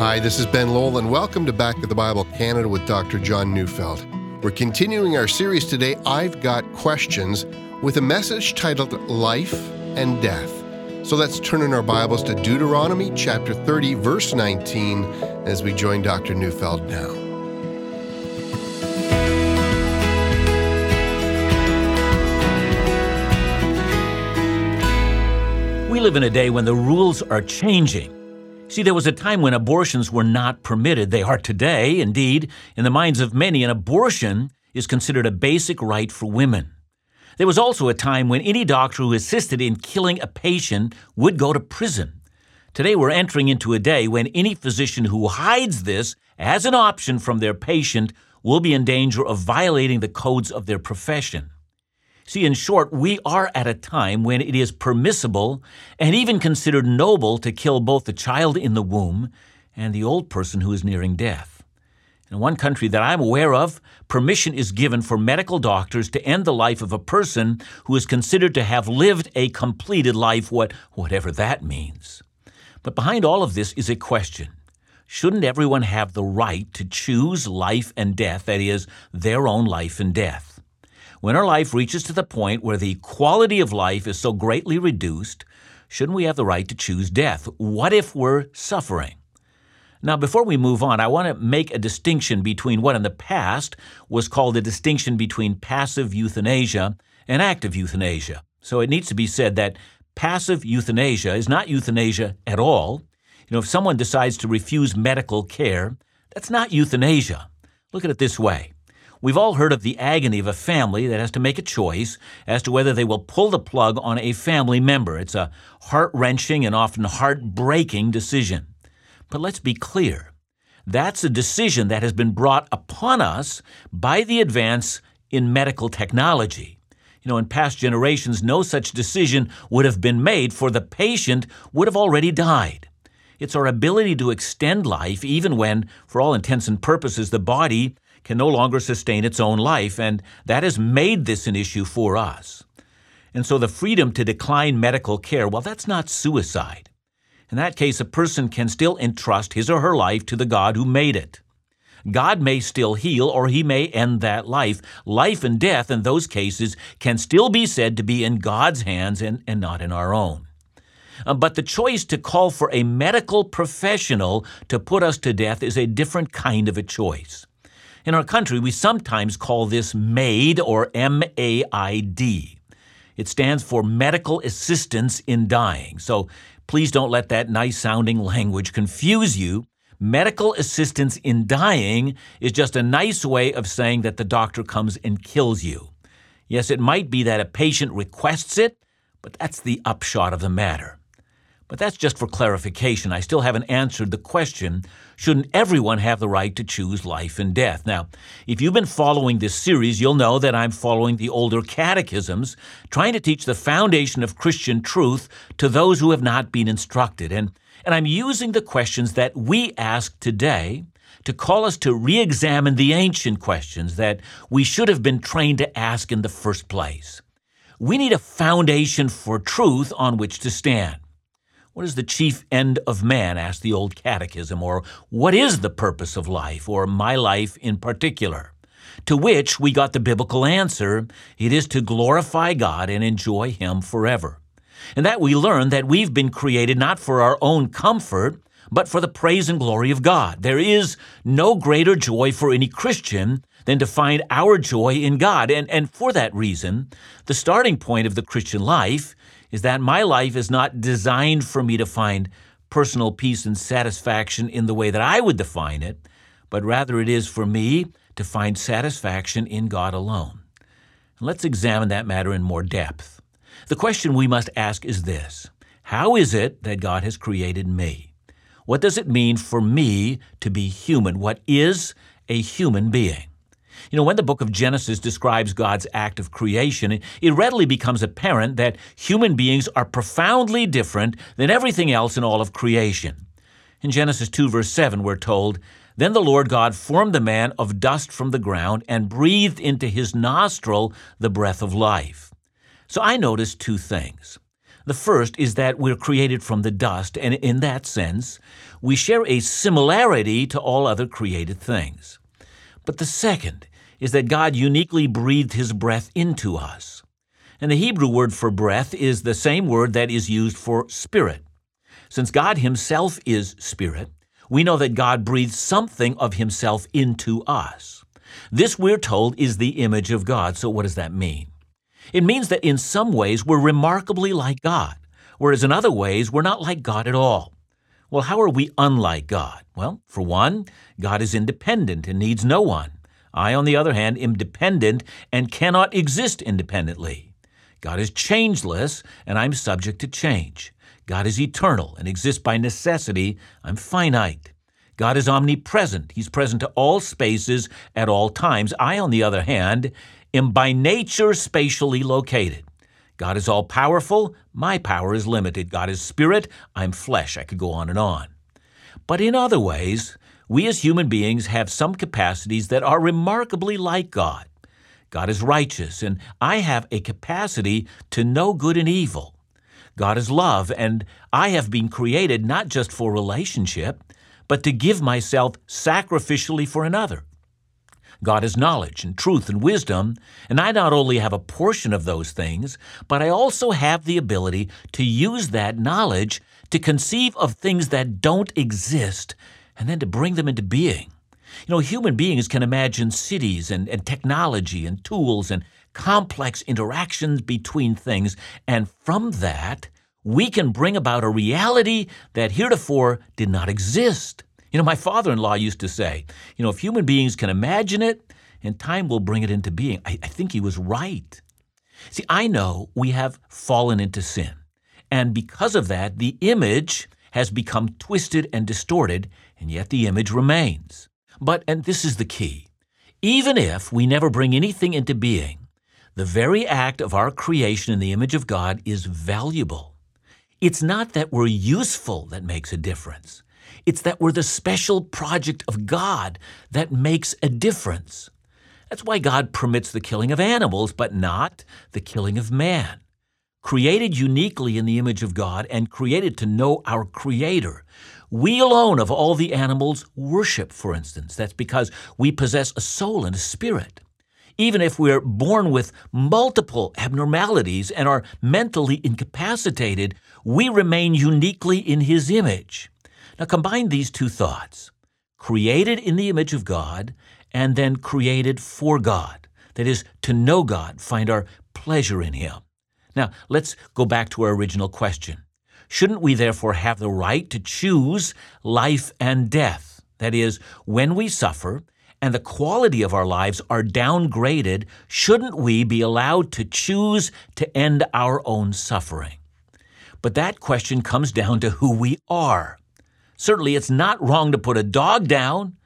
Hi, this is Ben Lowell, and welcome to Back to the Bible Canada with Dr. John Neufeld. We're continuing our series today, I've Got Questions, with a message titled Life and Death. So let's turn in our Bibles to Deuteronomy chapter 30, verse 19, as we join Dr. Neufeld now. We live in a day when the rules are changing. See, there was a time when abortions were not permitted. They are today. Indeed, in the minds of many, an abortion is considered a basic right for women. There was also a time when any doctor who assisted in killing a patient would go to prison. Today, we're entering into a day when any physician who hides this as an option from their patient will be in danger of violating the codes of their profession. See, in short, we are at a time when it is permissible and even considered noble to kill both the child in the womb and the old person who is nearing death. In one country that I'm aware of, permission is given for medical doctors to end the life of a person who is considered to have lived a completed life, what, whatever that means. But behind all of this is a question. Shouldn't everyone have the right to choose life and death, that is, their own life and death? When our life reaches to the point where the quality of life is so greatly reduced, shouldn't we have the right to choose death? What if we're suffering? Now, before we move on, I want to make a distinction between what in the past was called a distinction between passive euthanasia and active euthanasia. So it needs to be said that passive euthanasia is not euthanasia at all. You know, if someone decides to refuse medical care, that's not euthanasia. Look at it this way We've all heard of the agony of a family that has to make a choice as to whether they will pull the plug on a family member. It's a heart wrenching and often heart-breaking decision. But let's be clear that's a decision that has been brought upon us by the advance in medical technology. You know, in past generations, no such decision would have been made, for the patient would have already died. It's our ability to extend life, even when, for all intents and purposes, the body can no longer sustain its own life, and that has made this an issue for us. And so the freedom to decline medical care, well, that's not suicide. In that case, a person can still entrust his or her life to the God who made it. God may still heal or he may end that life. Life and death in those cases can still be said to be in God's hands and, and not in our own. Uh, but the choice to call for a medical professional to put us to death is a different kind of a choice. In our country, we sometimes call this MAID or M A I D. It stands for Medical Assistance in Dying. So please don't let that nice sounding language confuse you. Medical assistance in dying is just a nice way of saying that the doctor comes and kills you. Yes, it might be that a patient requests it, but that's the upshot of the matter. But that's just for clarification. I still haven't answered the question shouldn't everyone have the right to choose life and death? Now, if you've been following this series, you'll know that I'm following the older catechisms, trying to teach the foundation of Christian truth to those who have not been instructed. And, and I'm using the questions that we ask today to call us to re examine the ancient questions that we should have been trained to ask in the first place. We need a foundation for truth on which to stand. What is the chief end of man? asked the old catechism, or what is the purpose of life, or my life in particular? To which we got the biblical answer it is to glorify God and enjoy Him forever. And that we learn that we've been created not for our own comfort, but for the praise and glory of God. There is no greater joy for any Christian than to find our joy in God. And, and for that reason, the starting point of the Christian life is that my life is not designed for me to find personal peace and satisfaction in the way that I would define it, but rather it is for me to find satisfaction in God alone. let's examine that matter in more depth. The question we must ask is this How is it that God has created me? What does it mean for me to be human? What is a human being? You know, when the book of Genesis describes God's act of creation, it readily becomes apparent that human beings are profoundly different than everything else in all of creation. In Genesis 2, verse 7, we're told, Then the Lord God formed the man of dust from the ground and breathed into his nostril the breath of life. So I noticed two things. The first is that we're created from the dust, and in that sense, we share a similarity to all other created things. But the second is that God uniquely breathed his breath into us. And the Hebrew word for breath is the same word that is used for spirit. Since God himself is spirit, we know that God breathed something of himself into us. This, we're told, is the image of God. So, what does that mean? It means that in some ways we're remarkably like God, whereas in other ways we're not like God at all. Well, how are we unlike God? Well, for one, God is independent and needs no one. I, on the other hand, am dependent and cannot exist independently. God is changeless, and I'm subject to change. God is eternal and exists by necessity. I'm finite. God is omnipresent. He's present to all spaces at all times. I, on the other hand, am by nature spatially located. God is all powerful. My power is limited. God is spirit. I'm flesh. I could go on and on. But in other ways, we as human beings have some capacities that are remarkably like God. God is righteous, and I have a capacity to know good and evil. God is love, and I have been created not just for relationship, but to give myself sacrificially for another. God is knowledge and truth and wisdom, and I not only have a portion of those things, but I also have the ability to use that knowledge to conceive of things that don't exist and then to bring them into being. You know, human beings can imagine cities and, and technology and tools and complex interactions between things, and from that, we can bring about a reality that heretofore did not exist. You know, my father in law used to say, you know, if human beings can imagine it, and time will bring it into being. I, I think he was right. See, I know we have fallen into sin. And because of that, the image has become twisted and distorted, and yet the image remains. But, and this is the key, even if we never bring anything into being, the very act of our creation in the image of God is valuable. It's not that we're useful that makes a difference. It's that we're the special project of God that makes a difference. That's why God permits the killing of animals, but not the killing of man created uniquely in the image of God and created to know our Creator. We alone of all the animals worship, for instance. That's because we possess a soul and a spirit. Even if we're born with multiple abnormalities and are mentally incapacitated, we remain uniquely in His image. Now combine these two thoughts created in the image of God and then created for God. That is, to know God, find our pleasure in Him. Now, let's go back to our original question. Shouldn't we therefore have the right to choose life and death? That is, when we suffer and the quality of our lives are downgraded, shouldn't we be allowed to choose to end our own suffering? But that question comes down to who we are. Certainly, it's not wrong to put a dog down,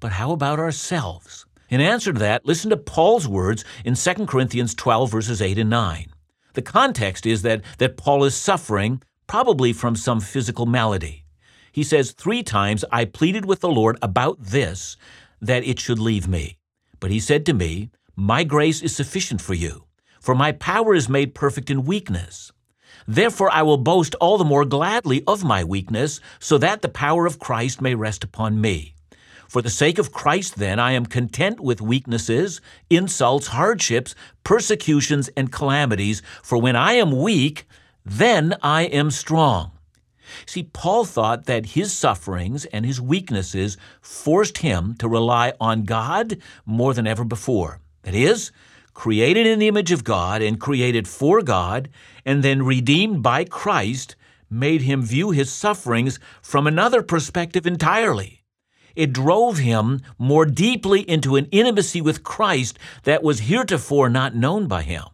but how about ourselves? In answer to that, listen to Paul's words in 2 Corinthians 12, verses 8 and 9. The context is that, that Paul is suffering, probably from some physical malady. He says, Three times I pleaded with the Lord about this, that it should leave me. But he said to me, My grace is sufficient for you, for my power is made perfect in weakness. Therefore I will boast all the more gladly of my weakness, so that the power of Christ may rest upon me. For the sake of Christ, then, I am content with weaknesses, insults, hardships, persecutions, and calamities, for when I am weak, then I am strong. See, Paul thought that his sufferings and his weaknesses forced him to rely on God more than ever before. That is, created in the image of God and created for God, and then redeemed by Christ, made him view his sufferings from another perspective entirely it drove him more deeply into an intimacy with Christ that was heretofore not known by him.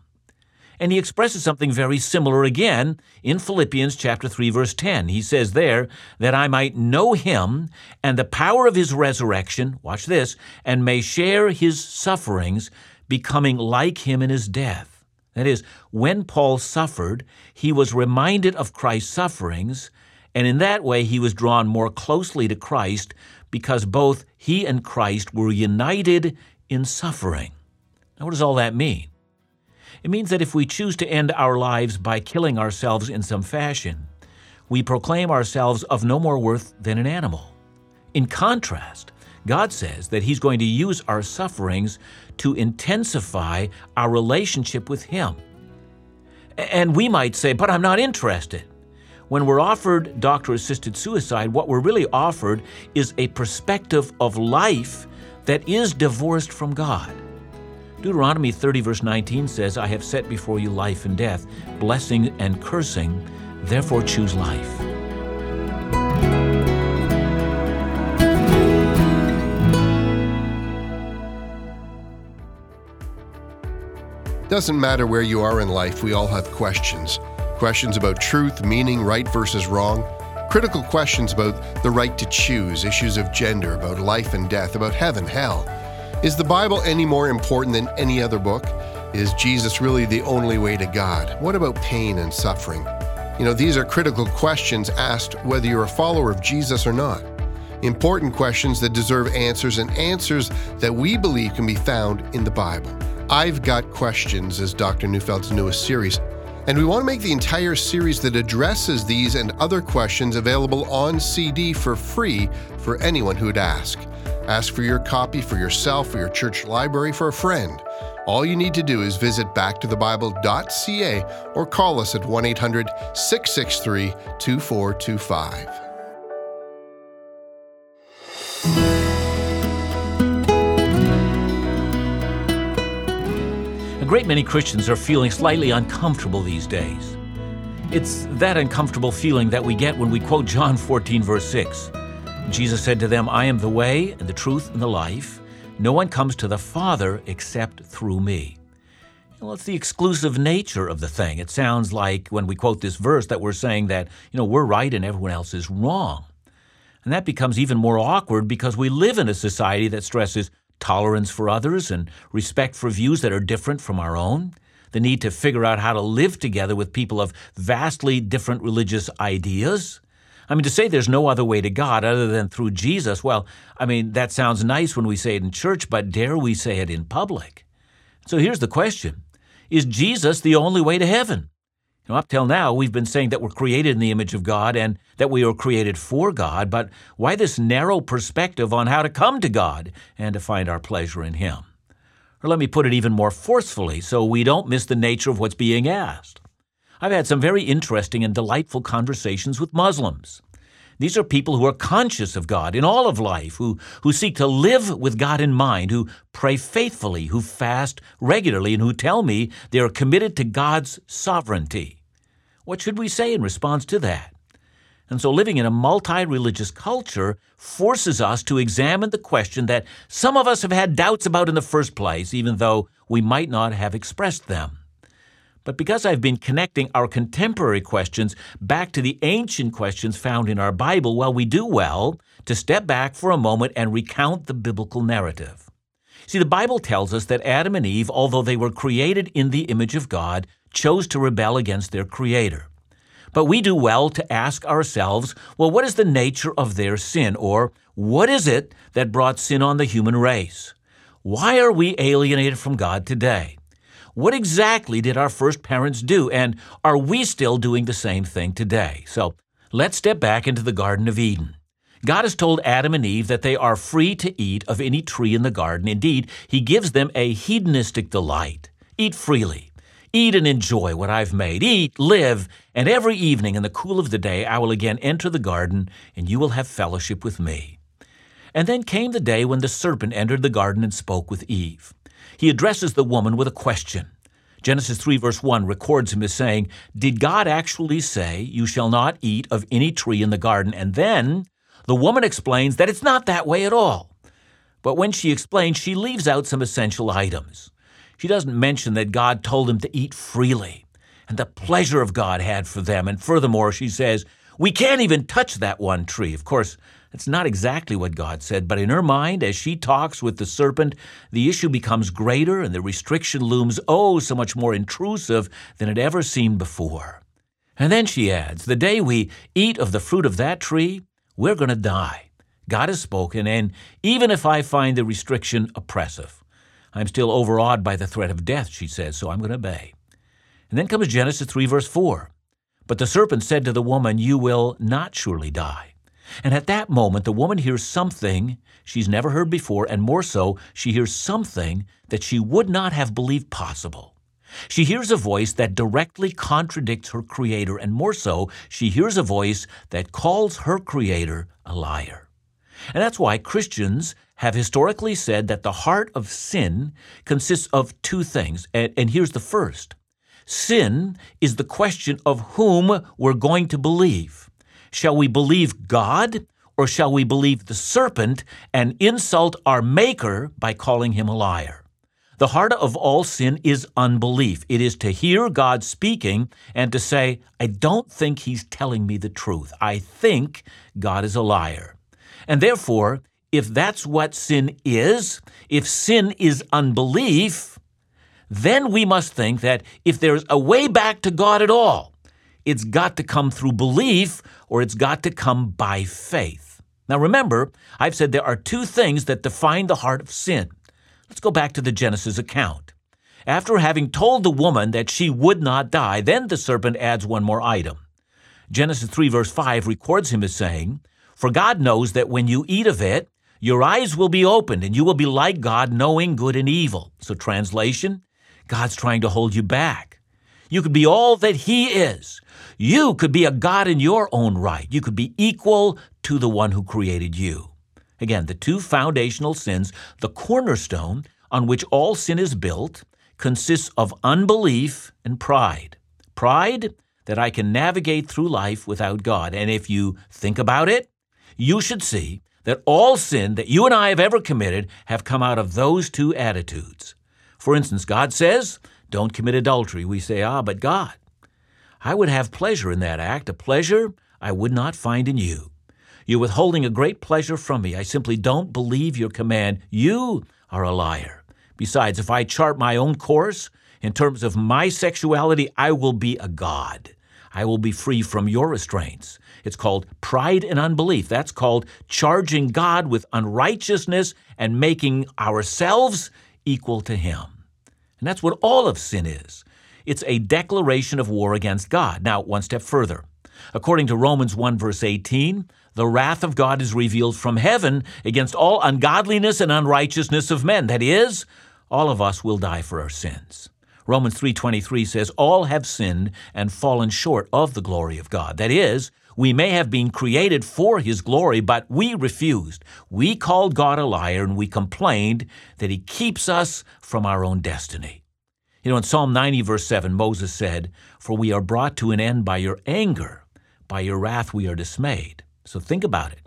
And he expresses something very similar again in Philippians chapter 3 verse 10. He says there that I might know him and the power of his resurrection, watch this, and may share his sufferings, becoming like him in his death. That is, when Paul suffered, he was reminded of Christ's sufferings, and in that way he was drawn more closely to Christ because both he and Christ were united in suffering. Now, what does all that mean? It means that if we choose to end our lives by killing ourselves in some fashion, we proclaim ourselves of no more worth than an animal. In contrast, God says that He's going to use our sufferings to intensify our relationship with Him. And we might say, but I'm not interested. When we're offered doctor assisted suicide, what we're really offered is a perspective of life that is divorced from God. Deuteronomy 30, verse 19 says, I have set before you life and death, blessing and cursing, therefore choose life. Doesn't matter where you are in life, we all have questions. Questions about truth, meaning, right versus wrong. Critical questions about the right to choose, issues of gender, about life and death, about heaven, hell. Is the Bible any more important than any other book? Is Jesus really the only way to God? What about pain and suffering? You know, these are critical questions asked whether you're a follower of Jesus or not. Important questions that deserve answers and answers that we believe can be found in the Bible. I've Got Questions is Dr. Neufeld's newest series, and we want to make the entire series that addresses these and other questions available on CD for free for anyone who'd ask. Ask for your copy for yourself, for your church library, for a friend. All you need to do is visit backtothebible.ca or call us at 1 800 663 2425. Great many Christians are feeling slightly uncomfortable these days. It's that uncomfortable feeling that we get when we quote John 14, verse 6. Jesus said to them, I am the way and the truth and the life. No one comes to the Father except through me. Well, it's the exclusive nature of the thing. It sounds like when we quote this verse that we're saying that, you know, we're right and everyone else is wrong. And that becomes even more awkward because we live in a society that stresses tolerance for others and respect for views that are different from our own, the need to figure out how to live together with people of vastly different religious ideas. I mean, to say there's no other way to God other than through Jesus, well, I mean, that sounds nice when we say it in church, but dare we say it in public? So here's the question Is Jesus the only way to heaven? Now, up till now, we've been saying that we're created in the image of God and that we are created for God, but why this narrow perspective on how to come to God and to find our pleasure in Him? Or let me put it even more forcefully so we don't miss the nature of what's being asked. I've had some very interesting and delightful conversations with Muslims. These are people who are conscious of God in all of life, who, who seek to live with God in mind, who pray faithfully, who fast regularly, and who tell me they are committed to God's sovereignty. What should we say in response to that? And so, living in a multi religious culture forces us to examine the question that some of us have had doubts about in the first place, even though we might not have expressed them. But because I've been connecting our contemporary questions back to the ancient questions found in our Bible, well, we do well to step back for a moment and recount the biblical narrative. See, the Bible tells us that Adam and Eve, although they were created in the image of God, chose to rebel against their Creator. But we do well to ask ourselves, well, what is the nature of their sin? Or what is it that brought sin on the human race? Why are we alienated from God today? What exactly did our first parents do? And are we still doing the same thing today? So let's step back into the Garden of Eden. God has told Adam and Eve that they are free to eat of any tree in the garden. Indeed, He gives them a hedonistic delight. Eat freely. Eat and enjoy what I've made. Eat, live, and every evening in the cool of the day I will again enter the garden, and you will have fellowship with me. And then came the day when the serpent entered the garden and spoke with Eve. He addresses the woman with a question. Genesis 3, verse 1 records him as saying, Did God actually say, You shall not eat of any tree in the garden? And then the woman explains that it's not that way at all. But when she explains, she leaves out some essential items. She doesn't mention that God told them to eat freely and the pleasure of God had for them. And furthermore, she says, We can't even touch that one tree. Of course, that's not exactly what God said, but in her mind, as she talks with the serpent, the issue becomes greater and the restriction looms oh so much more intrusive than it ever seemed before. And then she adds, The day we eat of the fruit of that tree, we're going to die. God has spoken, and even if I find the restriction oppressive, I'm still overawed by the threat of death, she says, so I'm going to obey. And then comes Genesis 3, verse 4. But the serpent said to the woman, You will not surely die. And at that moment, the woman hears something she's never heard before, and more so, she hears something that she would not have believed possible. She hears a voice that directly contradicts her Creator, and more so, she hears a voice that calls her Creator a liar. And that's why Christians have historically said that the heart of sin consists of two things. And, and, here's the first sin is the question of whom we're going to believe. Shall we believe God or shall we believe the serpent and insult our Maker by calling him a liar? The heart of all sin is unbelief. It is to hear God speaking and to say, I don't think he's telling me the truth. I think God is a liar. And therefore, if that's what sin is, if sin is unbelief, then we must think that if there's a way back to God at all, it's got to come through belief or it's got to come by faith. Now remember, I've said there are two things that define the heart of sin. Let's go back to the Genesis account. After having told the woman that she would not die, then the serpent adds one more item. Genesis 3, verse 5 records him as saying, For God knows that when you eat of it, your eyes will be opened and you will be like God, knowing good and evil. So, translation God's trying to hold you back. You could be all that He is. You could be a God in your own right. You could be equal to the one who created you. Again, the two foundational sins, the cornerstone on which all sin is built, consists of unbelief and pride. Pride that I can navigate through life without God. And if you think about it, you should see that all sin that you and I have ever committed have come out of those two attitudes. For instance, God says, Don't commit adultery. We say, Ah, but God, I would have pleasure in that act, a pleasure I would not find in you. You're withholding a great pleasure from me. I simply don't believe your command. You are a liar. Besides, if I chart my own course in terms of my sexuality, I will be a God. I will be free from your restraints. It's called pride and unbelief. That's called charging God with unrighteousness and making ourselves equal to Him. And that's what all of sin is. It's a declaration of war against God. Now, one step further. According to Romans 1, verse 18, the wrath of God is revealed from heaven against all ungodliness and unrighteousness of men. That is, all of us will die for our sins. Romans 3:23 says all have sinned and fallen short of the glory of God. That is, we may have been created for his glory, but we refused. We called God a liar and we complained that he keeps us from our own destiny. You know, in Psalm 90, verse 7, Moses said, For we are brought to an end by your anger, by your wrath we are dismayed. So think about it.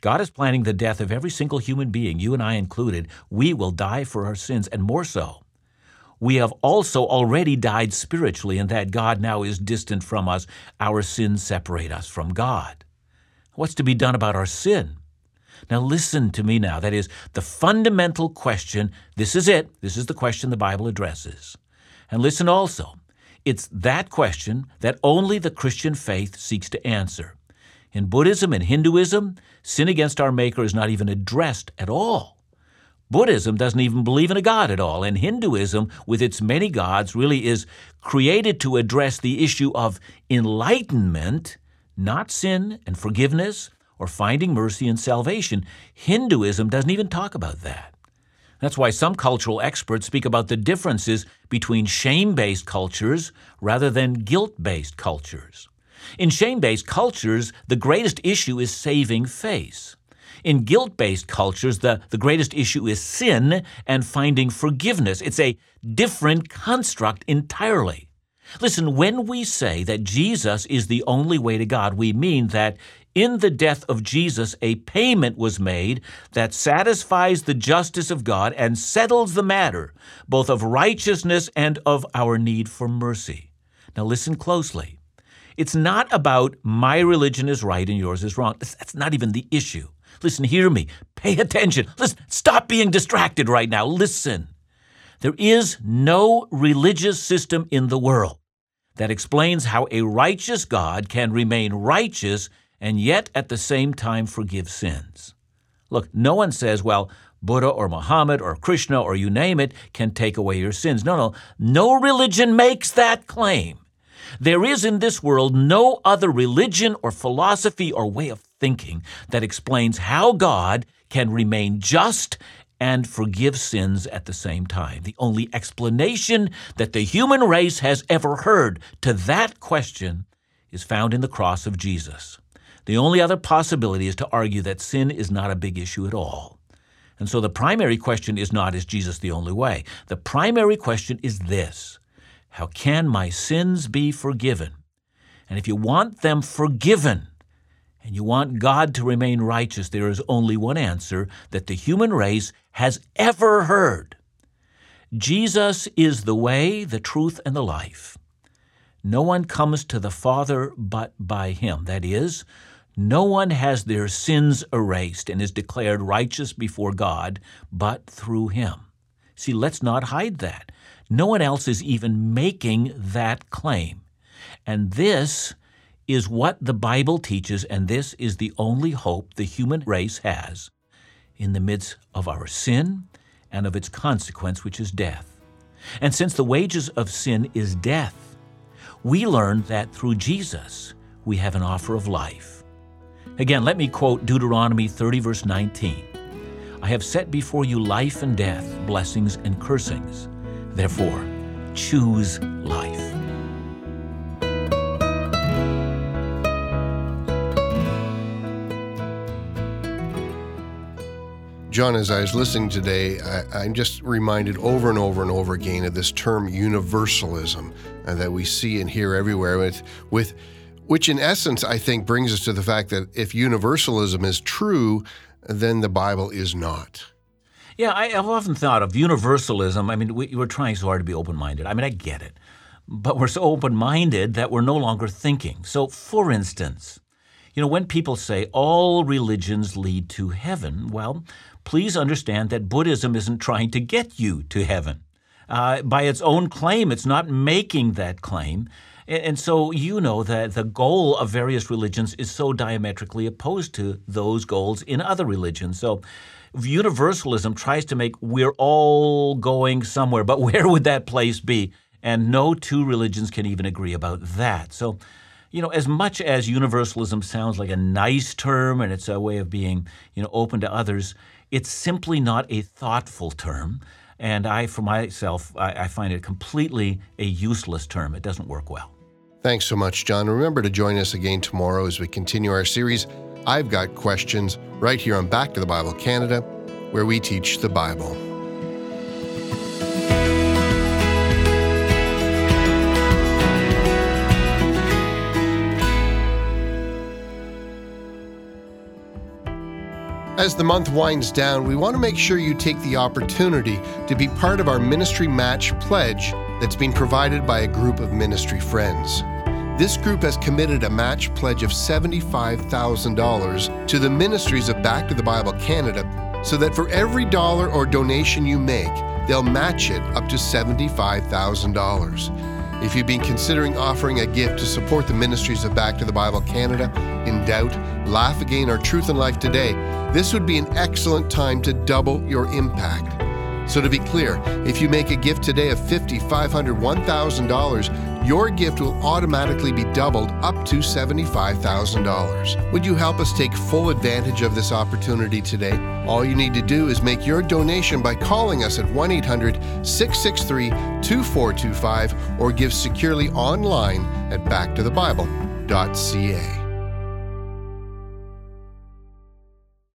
God is planning the death of every single human being, you and I included. We will die for our sins, and more so. We have also already died spiritually, in that God now is distant from us. Our sins separate us from God. What's to be done about our sin? Now, listen to me now. That is the fundamental question. This is it. This is the question the Bible addresses. And listen also. It's that question that only the Christian faith seeks to answer. In Buddhism and Hinduism, sin against our Maker is not even addressed at all. Buddhism doesn't even believe in a God at all, and Hinduism, with its many gods, really is created to address the issue of enlightenment, not sin and forgiveness or finding mercy and salvation. Hinduism doesn't even talk about that. That's why some cultural experts speak about the differences between shame based cultures rather than guilt based cultures. In shame based cultures, the greatest issue is saving face. In guilt based cultures, the, the greatest issue is sin and finding forgiveness. It's a different construct entirely. Listen, when we say that Jesus is the only way to God, we mean that in the death of Jesus, a payment was made that satisfies the justice of God and settles the matter, both of righteousness and of our need for mercy. Now, listen closely. It's not about my religion is right and yours is wrong. That's not even the issue. Listen, hear me. Pay attention. Listen, stop being distracted right now. Listen. There is no religious system in the world that explains how a righteous God can remain righteous and yet at the same time forgive sins. Look, no one says, well, Buddha or Muhammad or Krishna or you name it can take away your sins. No, no. No religion makes that claim. There is in this world no other religion or philosophy or way of thinking that explains how God can remain just and forgive sins at the same time. The only explanation that the human race has ever heard to that question is found in the cross of Jesus. The only other possibility is to argue that sin is not a big issue at all. And so the primary question is not, is Jesus the only way? The primary question is this How can my sins be forgiven? And if you want them forgiven, and you want God to remain righteous, there is only one answer that the human race has ever heard. Jesus is the way, the truth, and the life. No one comes to the Father but by him. That is, no one has their sins erased and is declared righteous before God but through him. See, let's not hide that. No one else is even making that claim. And this is what the Bible teaches, and this is the only hope the human race has in the midst of our sin and of its consequence, which is death. And since the wages of sin is death, we learn that through Jesus we have an offer of life. Again, let me quote Deuteronomy 30, verse 19. I have set before you life and death, blessings and cursings. Therefore, choose life. John, as I was listening today, I, am just reminded over and over and over again of this term universalism uh, that we see and hear everywhere, with, with which in essence I think brings us to the fact that if universalism is true, then the Bible is not. Yeah, I, have often thought of universalism. I mean, we, we're trying so hard to be open minded. I mean, I get it. But we're so open minded that we're no longer thinking. So, for instance, you know, when people say all religions lead to heaven, well, please understand that Buddhism isn't trying to get you to heaven. Uh, by its own claim, it's not making that claim. And so you know that the goal of various religions is so diametrically opposed to those goals in other religions. So universalism tries to make we're all going somewhere, but where would that place be? And no two religions can even agree about that. So, you know, as much as universalism sounds like a nice term and it's a way of being, you know, open to others, it's simply not a thoughtful term. And I, for myself, I, I find it completely a useless term. It doesn't work well. Thanks so much, John. Remember to join us again tomorrow as we continue our series, I've Got Questions, right here on Back to the Bible Canada, where we teach the Bible. As the month winds down, we want to make sure you take the opportunity to be part of our Ministry Match Pledge that's been provided by a group of ministry friends. This group has committed a match pledge of $75,000 to the ministries of Back to the Bible Canada so that for every dollar or donation you make, they'll match it up to $75,000. If you've been considering offering a gift to support the ministries of Back to the Bible Canada, In Doubt, Laugh Again, or Truth in Life Today, this would be an excellent time to double your impact. So, to be clear, if you make a gift today of $50, $500, $1,000, your gift will automatically be doubled up to $75,000. Would you help us take full advantage of this opportunity today? All you need to do is make your donation by calling us at 1 800 663 2425 or give securely online at backtothebible.ca.